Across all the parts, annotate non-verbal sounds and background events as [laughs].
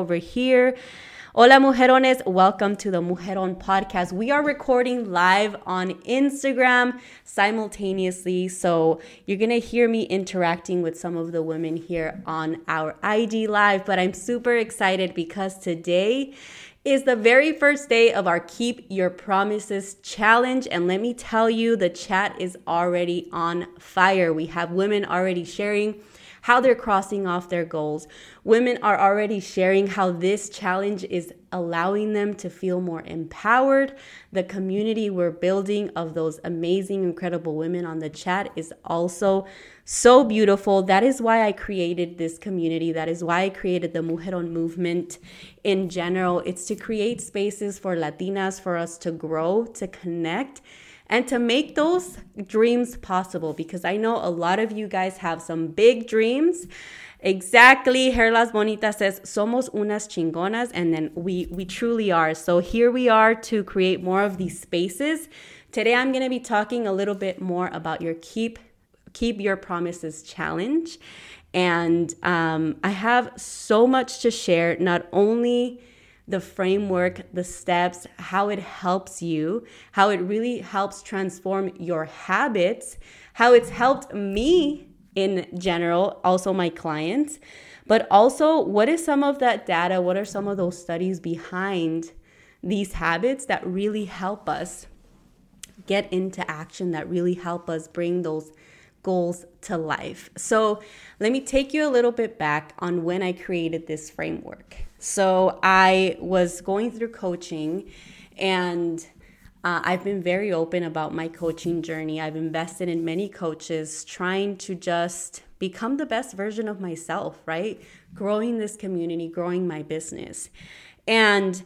over here. Hola, mujerones. Welcome to the Mujeron podcast. We are recording live on Instagram simultaneously. So you're going to hear me interacting with some of the women here on our IG live. But I'm super excited because today is the very first day of our Keep Your Promises challenge. And let me tell you, the chat is already on fire. We have women already sharing how they're crossing off their goals. Women are already sharing how this challenge is allowing them to feel more empowered. The community we're building of those amazing, incredible women on the chat is also so beautiful. That is why I created this community. That is why I created the Mujeron movement in general. It's to create spaces for Latinas, for us to grow, to connect and to make those dreams possible because I know a lot of you guys have some big dreams. Exactly. Herlas Bonita says, Somos unas chingonas. And then we, we truly are. So here we are to create more of these spaces. Today I'm going to be talking a little bit more about your Keep, Keep Your Promises challenge. And um, I have so much to share, not only the framework, the steps, how it helps you, how it really helps transform your habits, how it's helped me in general, also my clients, but also what is some of that data, what are some of those studies behind these habits that really help us get into action, that really help us bring those goals to life. So, let me take you a little bit back on when I created this framework. So I was going through coaching and uh, I've been very open about my coaching journey. I've invested in many coaches trying to just become the best version of myself, right? Growing this community, growing my business. And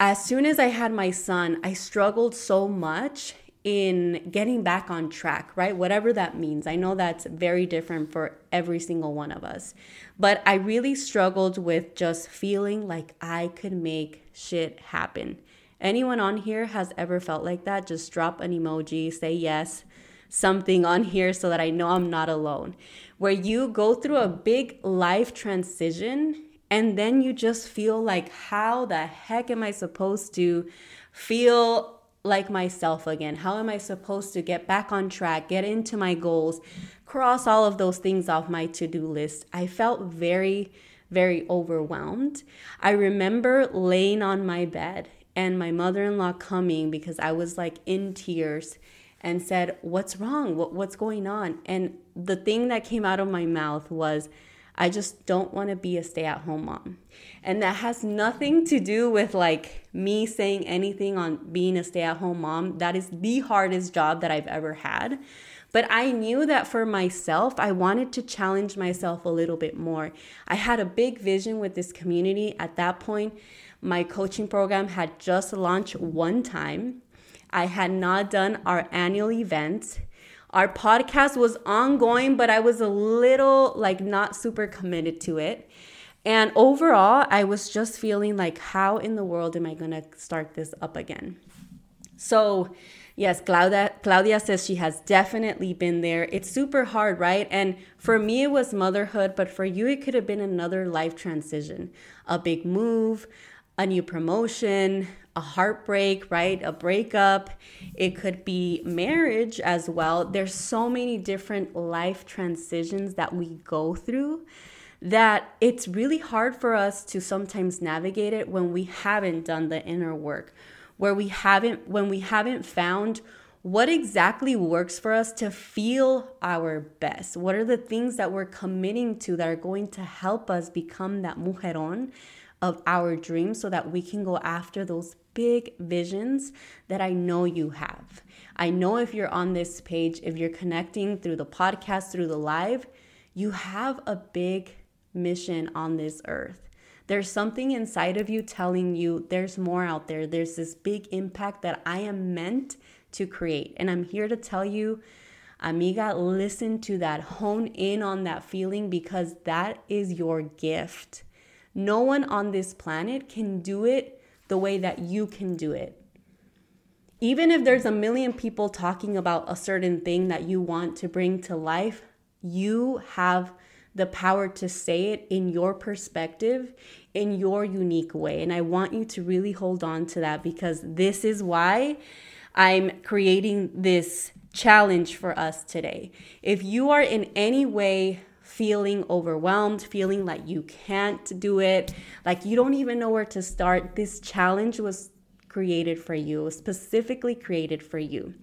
as soon as I had my son, I struggled so much in getting back on track, right? Whatever that means. I know that's very different for every single one of us. But I really struggled with just feeling like I could make shit happen. Anyone on here has ever felt like that? Just drop an emoji, say yes, something on here so that I know I'm not alone. Where you go through a big life transition and then you just feel like, how the heck am I supposed to feel like myself again? How am I supposed to get back on track, get into my goals, cross all of those things off my to do list? I felt very, very overwhelmed. I remember laying on my bed and my mother in law coming because I was like in tears and said, What's wrong? What, what's going on? And the thing that came out of my mouth was, I just don't want to be a stay at home mom. And that has nothing to do with like me saying anything on being a stay at home mom. That is the hardest job that I've ever had. But I knew that for myself, I wanted to challenge myself a little bit more. I had a big vision with this community. At that point, my coaching program had just launched one time. I had not done our annual event. Our podcast was ongoing, but I was a little like not super committed to it. And overall, I was just feeling like, how in the world am I gonna start this up again? So, yes, Claudia, Claudia says she has definitely been there. It's super hard, right? And for me, it was motherhood, but for you, it could have been another life transition, a big move, a new promotion, a heartbreak, right? A breakup. It could be marriage as well. There's so many different life transitions that we go through that it's really hard for us to sometimes navigate it when we haven't done the inner work, where we haven't when we haven't found what exactly works for us to feel our best. What are the things that we're committing to that are going to help us become that mujeron of our dreams so that we can go after those big visions that I know you have. I know if you're on this page, if you're connecting through the podcast, through the live, you have a big mission on this earth. There's something inside of you telling you there's more out there. There's this big impact that I am meant to create. And I'm here to tell you, amiga, listen to that, hone in on that feeling because that is your gift. No one on this planet can do it the way that you can do it. Even if there's a million people talking about a certain thing that you want to bring to life, you have the power to say it in your perspective, in your unique way. And I want you to really hold on to that because this is why I'm creating this challenge for us today. If you are in any way feeling overwhelmed, feeling like you can't do it, like you don't even know where to start, this challenge was created for you, specifically created for you.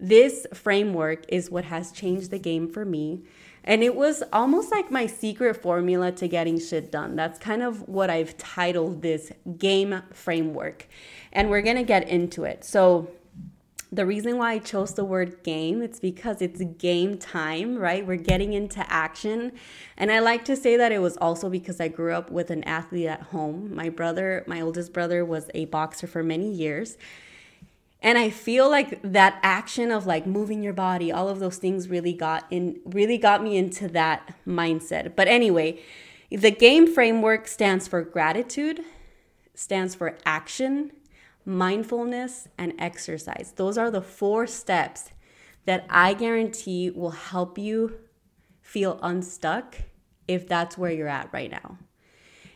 This framework is what has changed the game for me. And it was almost like my secret formula to getting shit done. That's kind of what I've titled this game framework. And we're to get into it. So, the reason why I chose the word game, it's because it's game time, right? We're getting into action. And I like to say that it was also because I grew up with an athlete at home. My brother, my oldest brother, was a boxer for many years. And I feel like that action of like moving your body, all of those things really got in really got me into that mindset. But anyway, the game framework stands for gratitude, stands for action, mindfulness, and exercise. Those are the four steps that I guarantee will help you feel unstuck if that's where you're at right now.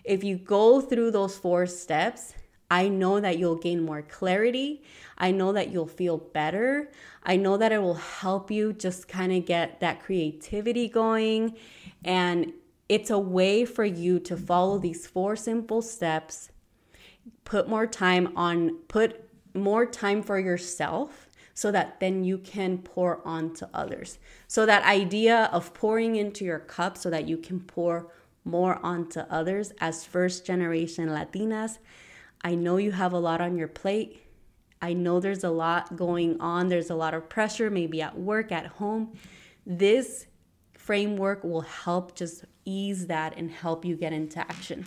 If you go through those four steps, I know that you'll gain more clarity. I know that you'll feel better. I know that it will help you just kind of get that creativity going. And it's a way for you to follow these four simple steps put more time on put more time for yourself so that then you can pour on to others. So that idea of pouring into your cup so that you can pour more onto others as first generation Latinas. I know you have a lot on your plate. I know there's a lot going on. There's a lot of pressure, maybe at work, at home. This framework will help just ease that and help you get into action.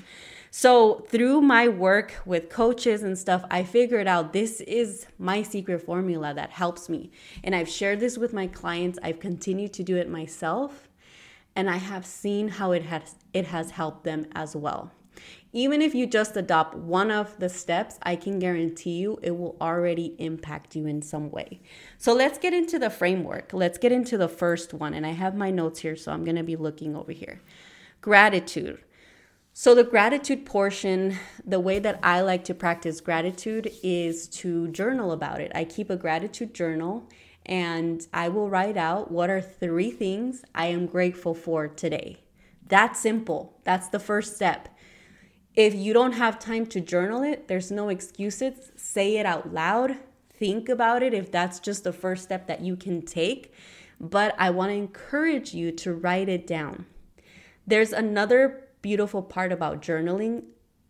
So, through my work with coaches and stuff, I figured out this is my secret formula that helps me. And I've shared this with my clients. I've continued to do it myself, and I have seen how it has it has helped them as well. Even if you just adopt one of the steps, I can guarantee you it will already impact you in some way. So let's get into the framework. Let's get into the first one. And I have my notes here, so I'm going to be looking over here. Gratitude. So, the gratitude portion, the way that I like to practice gratitude is to journal about it. I keep a gratitude journal and I will write out what are three things I am grateful for today. That's simple. That's the first step. If you don't have time to journal it, there's no excuses. Say it out loud. Think about it if that's just the first step that you can take. But I want to encourage you to write it down. There's another beautiful part about journaling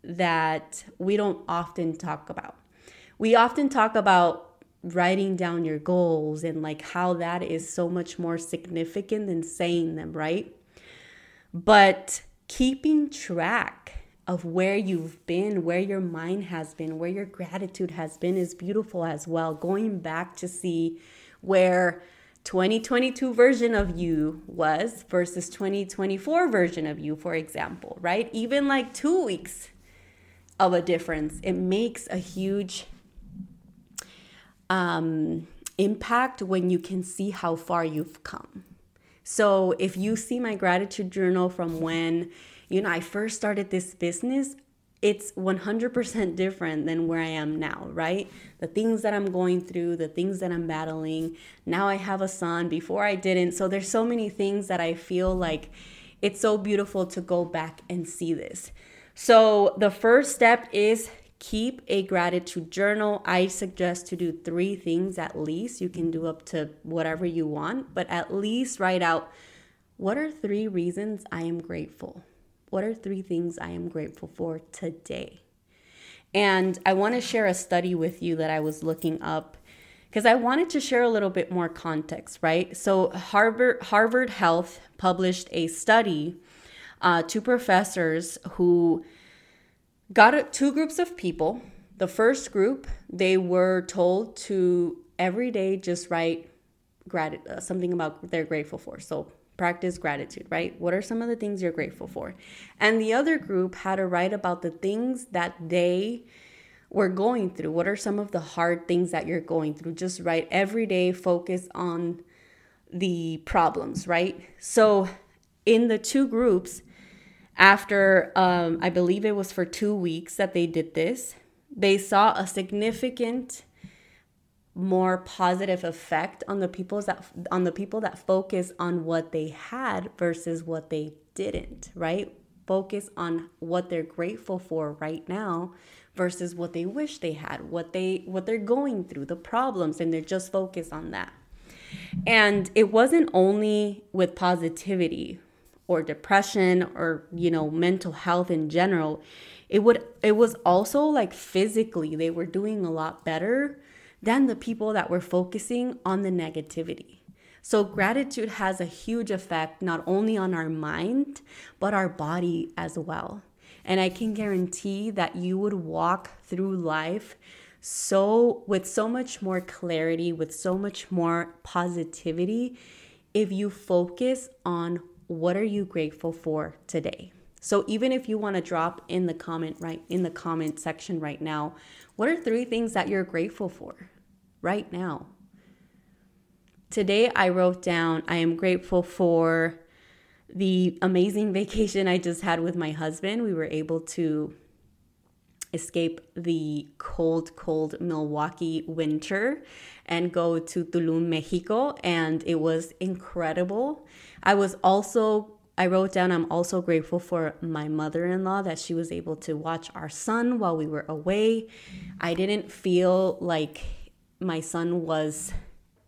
that we don't often talk about. We often talk about writing down your goals and like how that is so much more significant than saying them, right? But keeping track of where you've been, where your mind has been, where your gratitude has been is beautiful as well. Going back to see where 2022 version of you was versus 2024 version of you, for example, right? Even like two weeks of a difference, it makes a huge um, impact when you can see how far you've come. So if you see my gratitude journal from when, you know, I first started this business, it's 100% different than where I am now, right? The things that I'm going through, the things that I'm battling. Now I have a son, before I didn't. So there's so many things that I feel like it's so beautiful to go back and see this. So the first step is keep a gratitude journal. I suggest to do three things at least. You can do up to whatever you want, but at least write out what are three reasons I am grateful what are three things I am grateful for today? And I want to share a study with you that I was looking up because I wanted to share a little bit more context, right? So Harvard Harvard Health published a study uh, two professors who got two groups of people. The first group, they were told to every day just write grat- uh, something about they're grateful for. So practice gratitude, right? What are some of the things you're grateful for? And the other group had to write about the things that they were going through. What are some of the hard things that you're going through? Just write every day, focus on the problems, right? So in the two groups, after um, I believe it was for two weeks that they did this, they saw a significant more positive effect on the people that on the people that focus on what they had versus what they didn't, right? Focus on what they're grateful for right now versus what they wish they had, what they what they're going through, the problems and they're just focused on that. And it wasn't only with positivity or depression or you know mental health in general. It would it was also like physically they were doing a lot better than the people that were focusing on the negativity. So, gratitude has a huge effect not only on our mind, but our body as well. And I can guarantee that you would walk through life so with so much more clarity, with so much more positivity if you focus on what are you grateful for today. So even if you want to drop in the comment right in the comment section right now, what are three things that you're grateful for right now? Today I wrote down I am grateful for the amazing [laughs] vacation I just had with my husband. We were able to escape the cold, cold Milwaukee winter and go to Tulum, Mexico. And it was incredible. I was also I wrote down I'm also grateful for my mother in law that she was able to watch our son while we were away. I didn't feel like my son was,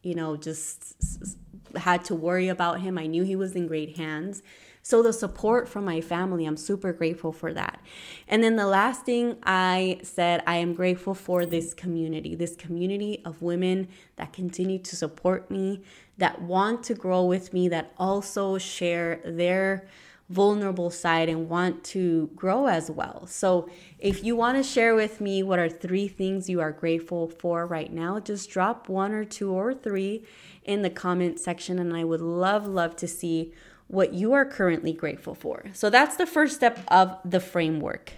you know, just had to worry about him. I knew he was in great hands. So the support from my family, I'm super grateful for that. And then the last thing I said, I am grateful for this community, this community of women that continue to support me, that want to grow with me, that also share their vulnerable side and want to grow as well. So, if you want to share with me what are three things you are grateful for right now, just drop one or two or three in the comment section and I would love love to see what you are currently grateful for. So that's the first step of the framework,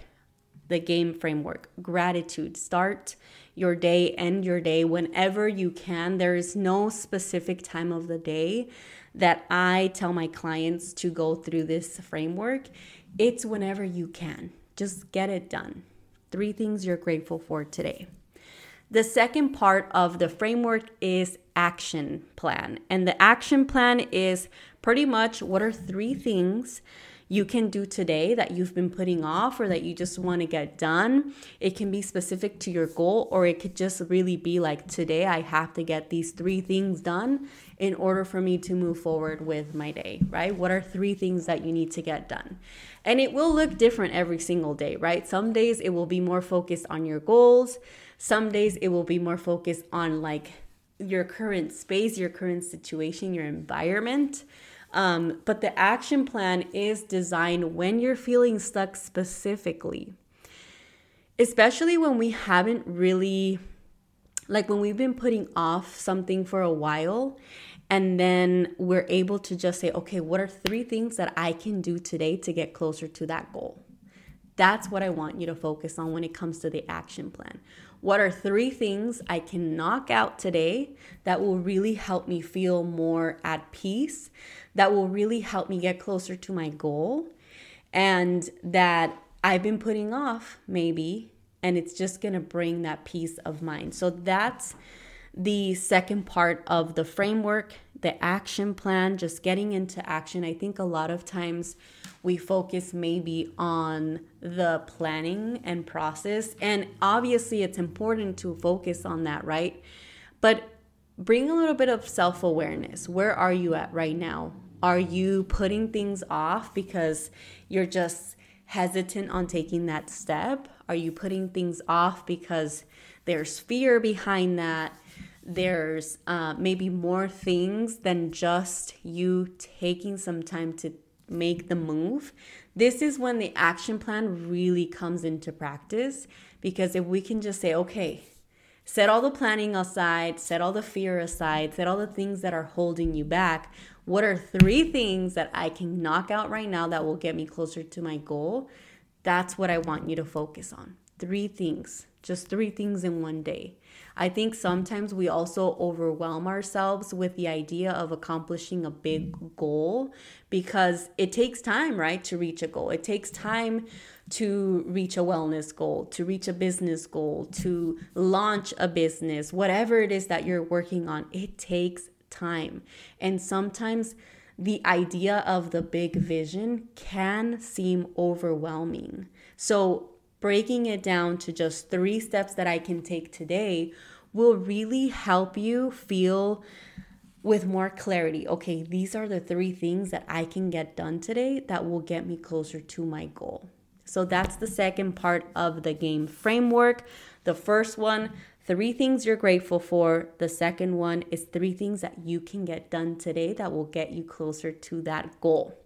the game framework. Gratitude. Start your day, end your day whenever you can. There is no specific time of the day that I tell my clients to go through this framework. It's whenever you can. Just get it done. Three things you're grateful for today. The second part of the framework is action plan. And the action plan is pretty much what are three things you can do today that you've been putting off or that you just want to get done. It can be specific to your goal, or it could just really be like, today I have to get these three things done in order for me to move forward with my day, right? What are three things that you need to get done? And it will look different every single day, right? Some days it will be more focused on your goals, some days it will be more focused on like your current space, your current situation, your environment. Um, but the action plan is designed when you're feeling stuck specifically, especially when we haven't really, like when we've been putting off something for a while. And then we're able to just say, okay, what are three things that I can do today to get closer to that goal? That's what I want you to focus on when it comes to the action plan. What are three things I can knock out today that will really help me feel more at peace, that will really help me get closer to my goal, and that I've been putting off maybe, and it's just gonna bring that peace of mind. So that's the second part of the framework, the action plan, just getting into action. I think a lot of times we focus maybe on the planning and process. And obviously, it's important to focus on that, right? But bring a little bit of self awareness. Where are you at right now? Are you putting things off because you're just hesitant on taking that step? Are you putting things off because there's fear behind that? There's uh, maybe more things than just you taking some time to make the move, this is when the action plan really comes into practice. Because if we can just say, okay, set all the planning aside, set all the fear aside, set all the things that are holding you back. What are three things that I can knock out right now that will get me closer to my goal? That's what I want you to focus on. Three things, just three things in one day. I think sometimes we also overwhelm ourselves with the idea of accomplishing a big goal because it takes time, right, to reach a goal. It takes time to reach a wellness goal, to reach a business goal, to launch a business, whatever it is that you're working on. It takes time. And sometimes the idea of the big vision can seem overwhelming. So, breaking it down to just three steps that I can take today will really help you feel with more clarity. Okay, these are the three things that I can get done today that will get me closer to my goal. So that's the second part of the game framework. The first one, three things you're grateful for. The second one is three things that you can get done today that will get you closer to that goal.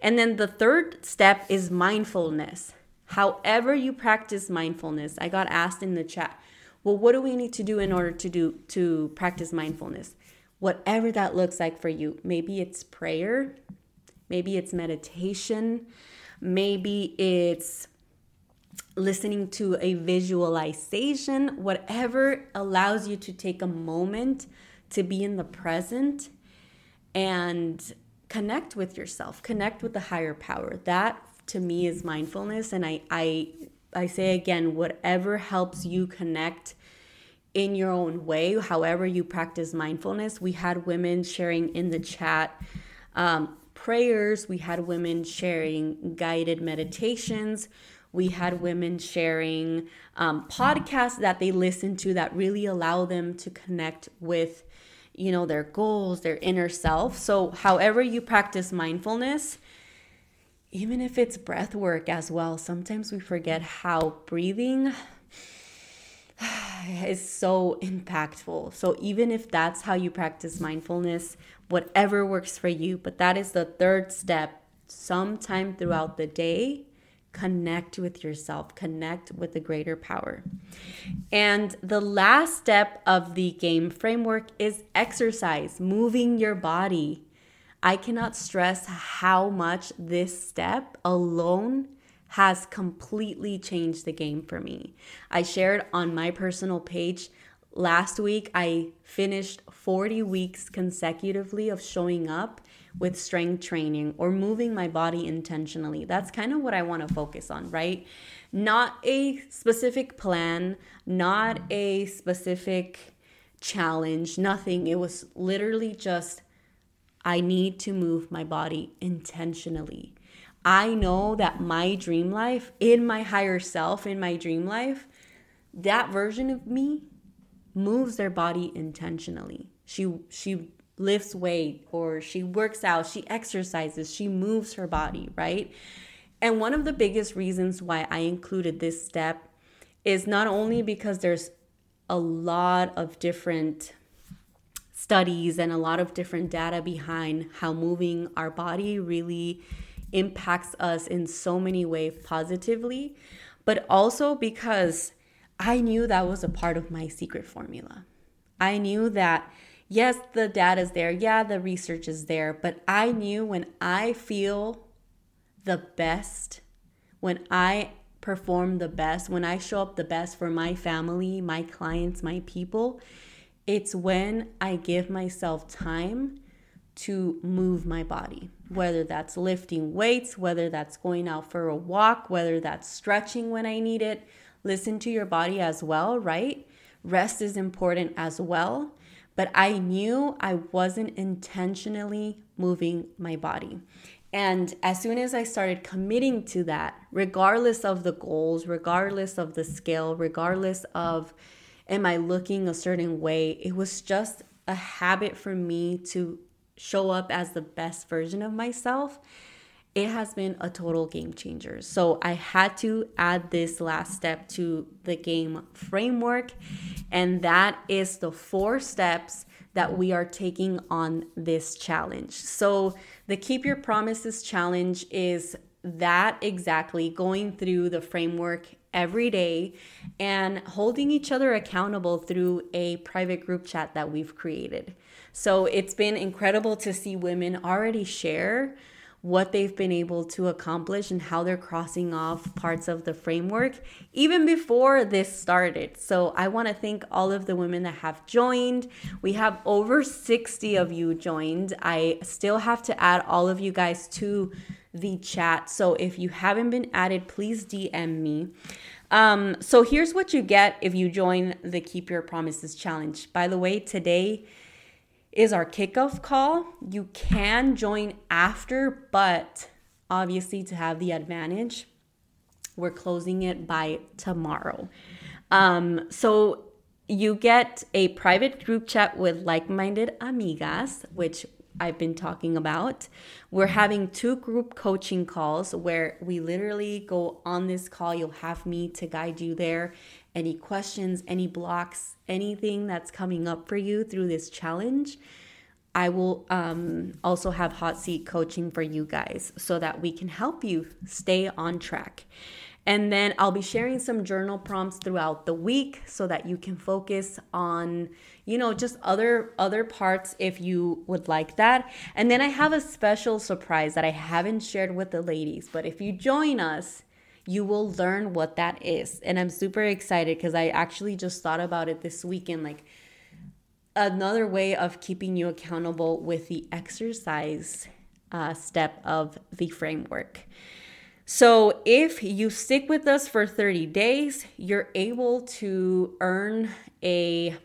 And then the third step is mindfulness. However, you practice mindfulness, I got asked in the chat, well, what do we need to do in order to do to practice mindfulness? Whatever that looks like for you. Maybe it's prayer, maybe it's meditation, maybe it's listening to a visualization, whatever allows you to take a moment to be in the present and connect with yourself, connect with the higher power. That to me is mindfulness and I I I say again whatever helps you connect in your own way, however you practice mindfulness. We had women sharing in the chat um, prayers, we had women sharing guided meditations, we had women sharing um, podcasts that they listen to that really allow them to connect with you know their goals their inner self. So however you practice mindfulness even if it's breath work as well, sometimes we forget how breathing [sighs] is so impactful. So, even if that's how you practice mindfulness, whatever works for you, but that is the third step. Sometime throughout the day, connect with yourself, connect with the greater power. And the last step of the game framework is exercise, moving your body. I cannot stress how much this step alone has completely changed the game for me. I shared on my personal page last week, I finished 40 weeks consecutively of showing up with strength training or moving my body intentionally. That's kind of what I want to focus on, right? Not a specific plan, not a specific challenge, nothing. It was literally just I need to move my body intentionally. I know that my dream life, in my higher self, in my dream life, that version of me moves their body intentionally. She she lifts weight or she works out, she exercises, she moves her body, right? And one of the biggest reasons why I included this step is not only because there's a lot of different studies and a lot of different data behind how moving our body really impacts us in so many ways positively, but also because I knew that was a part of my secret formula. I knew that, yes, the data is there, yeah, the research is there, but I knew when I feel the best, when I perform the best, when I show up the best for my family, my clients, my people, it's when I give myself time to move my body, whether that's lifting weights, whether that's going out for a walk, whether that's stretching when I need it. Listen to your body as well, right? Rest is important as well. But I knew I wasn't intentionally moving my body. And as soon as I started committing to that, regardless of the goals, regardless of the scale, regardless of am I looking a certain way? It was just a habit for me to show up as the best version of myself. It has been a total game changer. So I had to add this last step to the game framework, and that is the four steps that we are taking on this challenge. So, the Keep Your Promises challenge is that exactly going through the framework every day and holding each other accountable through a private group chat that we've created. So it's been incredible to see women already share what they've been able to accomplish and how they're crossing off parts of the framework even before this started. So I want to thank all of the women that have joined. We have over 60 of you joined. I still have to add all of you guys to the chat. So if you haven't been added, please DM me. Um, so here's what you get if you join the Keep Your Promises Challenge. By the way, today is our kickoff call. You can join after, but obviously, to have the advantage, we're closing it by tomorrow. Um, so you get a private group chat with like minded amigas, which I've been talking about. We're having two group coaching calls where we literally go on this call. You'll have me to guide you there. Any questions, any blocks, anything that's coming up for you through this challenge. I will um, also have hot seat coaching for you guys so that we can help you stay on track. And then I'll be sharing some journal prompts throughout the week so that you can focus on, you know, just other other parts if you would like that. And then I have a special surprise that I haven't shared with the ladies, but if you join us, you will learn what that is. And I'm super excited because I actually just thought about it this weekend like another way of keeping you accountable with the exercise uh, step of the framework. So, if you stick with us for 30 days, you're able to earn a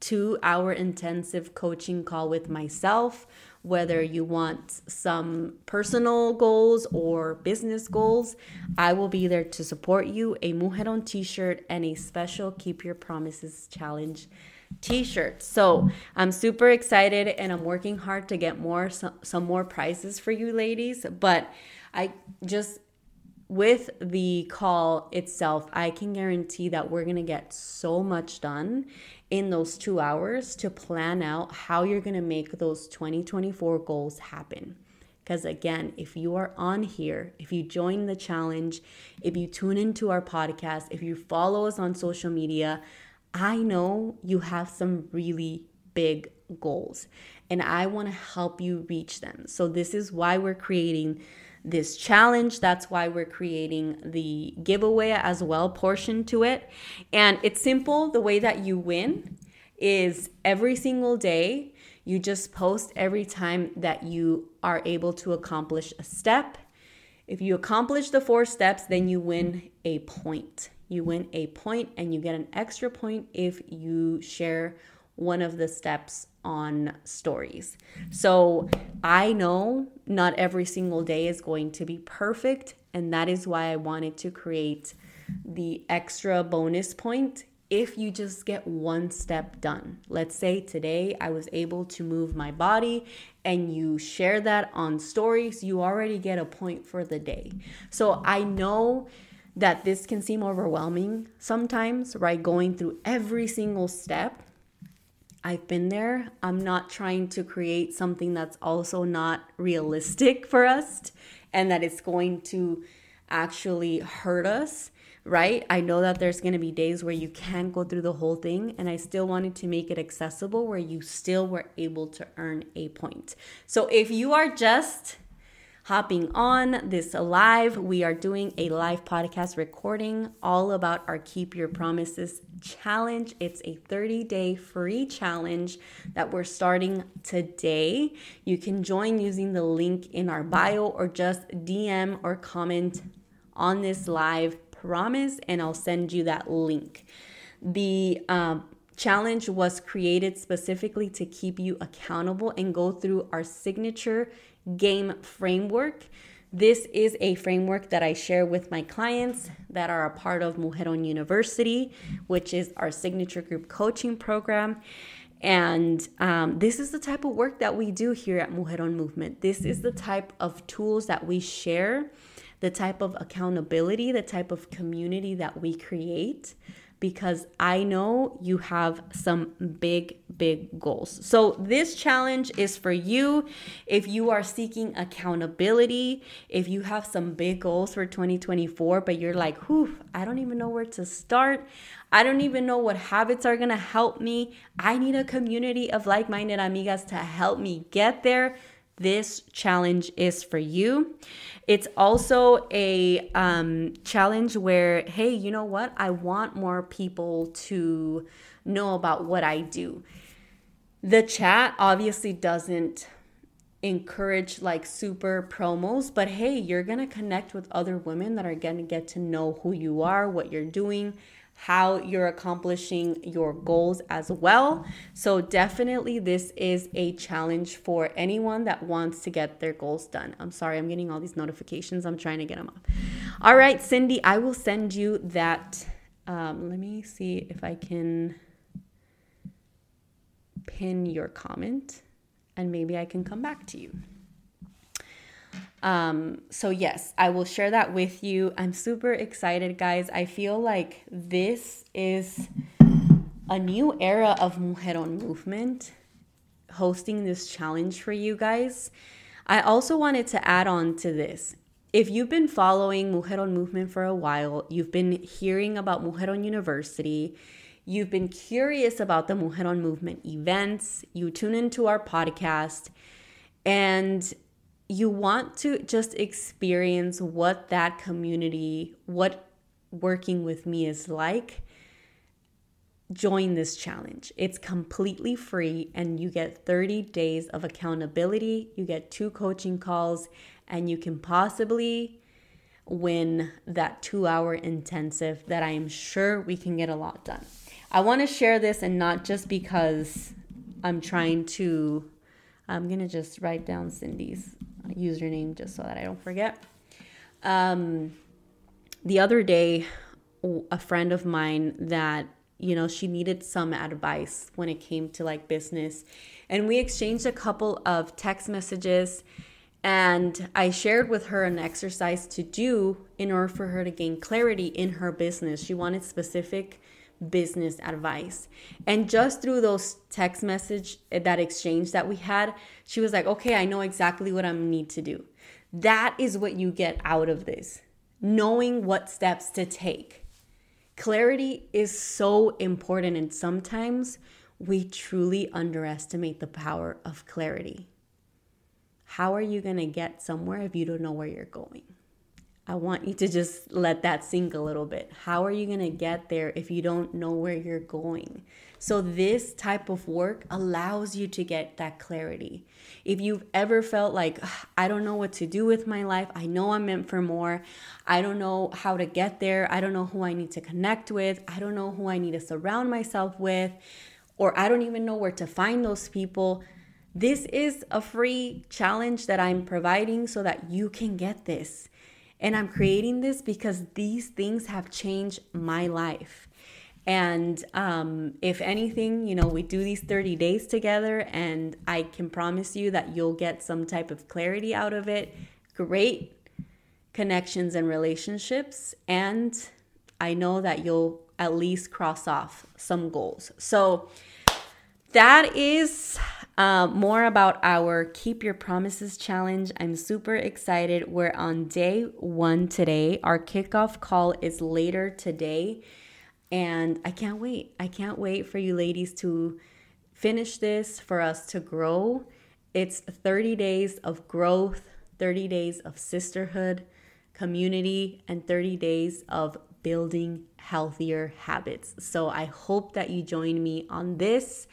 two hour intensive coaching call with myself. Whether you want some personal goals or business goals, I will be there to support you. A Mujeron t shirt and a special Keep Your Promises challenge t-shirt so i'm super excited and i'm working hard to get more some, some more prizes for you ladies but i just with the call itself, I can guarantee that we're going to get so much done in those two hours to plan out how you're going to make those 2024 goals happen. Because again, if you are on here, if you join the challenge, if you tune into our podcast, if you follow us on social media, I know you have some really big goals and I want to help you reach them. So, this is why we're creating this challenge. That's why we're creating the giveaway as well portion to it. And it's simple. The way that you win is every single day, you just post every time that you are able to accomplish a step. If you accomplish the four steps, then you win a point. You win a point and you get an extra point if you share one of the steps on stories. So I know not every single day is going to be perfect. And that is why I wanted to create the extra bonus point if you just get one step done. Let's say today I was able to move my body and you share that on stories, you already get a point for the day. So I know that this can seem overwhelming sometimes, right? Going through every single step I've been there. I'm not trying to create something that's also not realistic for us and that it's going to actually hurt us, right? I know that there's going to be days where you can't go through the whole thing, and I still wanted to make it accessible where you still were able to earn a point. So if you are just hopping on this live. We are doing a live podcast recording all about our Keep Your Promises challenge. It's a 30 day free challenge that we're starting today. You can join using the link in our bio or just DM or comment on this live promise, and I'll send you that link. The um, challenge was created specifically to keep you accountable and go through our signature game framework. This is a framework that I share with my clients that are a part of Mujeron University, which is our signature group coaching program. And um, this is the type of work that we do here at Mujeron Movement. This is the type of tools that we share, the type of accountability, the type of community that we create because I know you have some big, big goals. So, this challenge is for you if you are seeking accountability, if you have some big goals for 2024, but you're like, whew, I don't even know where to start. I don't even know what habits are gonna help me. I need a community of like minded amigas to help me get there this challenge is for you. It's also a um, challenge where, hey, you know what? I want more people to know about what I do. The chat obviously doesn't encourage like super promos, but hey, you're gonna connect with other women that are gonna get to know who you are, what you're doing, how you're accomplishing your goals as well. So, definitely, this is a challenge for anyone that wants to get their goals done. I'm sorry, I'm getting all these notifications. I'm trying to get them up. All right, Cindy, I will send you that. Um, let me see if I can pin your comment and maybe I can come back to you. Um, so, yes, I will share that with you. I'm super excited, guys. I feel like this is a new era of Mujeron movement hosting this challenge for you guys. I also wanted to add on to this. If you've been following Mujeron movement for a while, you've been hearing about Mujeron University, you've been curious about the Mujeron movement events, you tune into our podcast, and you want to just experience what that community, what working with me is like, join this challenge. It's completely free and you get 30 days of accountability. You get two coaching calls and you can possibly win that two hour intensive that I am sure we can get a lot done. I want to share this and not just because I'm trying to, I'm going to just write down Cindy's username just so that I don't forget. Um, the other day, a friend of mine that you know she needed some advice when it came to like business and we exchanged a couple of text messages and i shared with her an exercise to do in order for her to gain clarity in her business she wanted specific business advice. And just through those text message eh, that exchange that we had, she was like, "Okay, I know exactly what I need to do." That is what you get out of this. Knowing what steps to take. Clarity is so important and sometimes we truly underestimate the power of clarity. How are you going to get somewhere if you don't know where you're going? I want you to just let that sink a little bit. How are you going to get there if you don't know where you're going? So, this type of work allows you to get that clarity. If you've ever felt like, I don't know what to do with my life, I know I'm meant for more, I don't know how to get there, I don't know who I need to connect with, I don't know who I need to surround myself with, or I don't even know where to find those people. This is a free challenge that I'm providing so that you can get this. And I'm creating this because these things have changed my life. And um, if anything, you know, we do these 30 days together, and I can promise you that you'll get some type of clarity out of it. Great connections and relationships. And I know that you'll at least cross off some goals. So that is uh, more about our Keep Your Promises challenge. I'm super excited. We're on day one today. Our kickoff call is later today. And I can't wait. I can't wait for you ladies to finish this, for us to grow. It's 30 days of growth, 30 days of sisterhood, community, and 30 days of building healthier habits. So I hope that you join me on this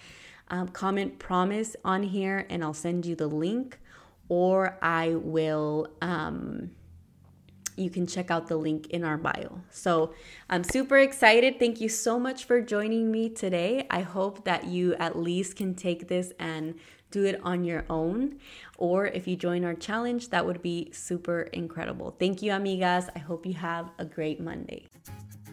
um, comment promise on here and I'll send you the link, or I will. Um, you can check out the link in our bio. So I'm super excited. Thank you so much for joining me today. I hope that you at least can take this and do it on your own. Or if you join our challenge, that would be super incredible. Thank you, amigas. I hope you have a great Monday.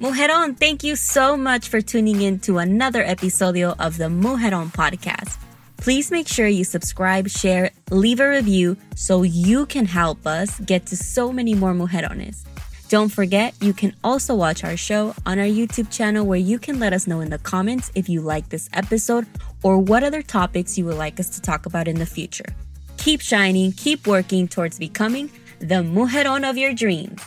Mujeron, thank you so much for tuning in to another episodio of the Mujeron podcast. Please make sure you subscribe, share, leave a review so you can help us get to so many more mujerones. Don't forget, you can also watch our show on our YouTube channel where you can let us know in the comments if you like this episode or what other topics you would like us to talk about in the future. Keep shining, keep working towards becoming the mujeron of your dreams.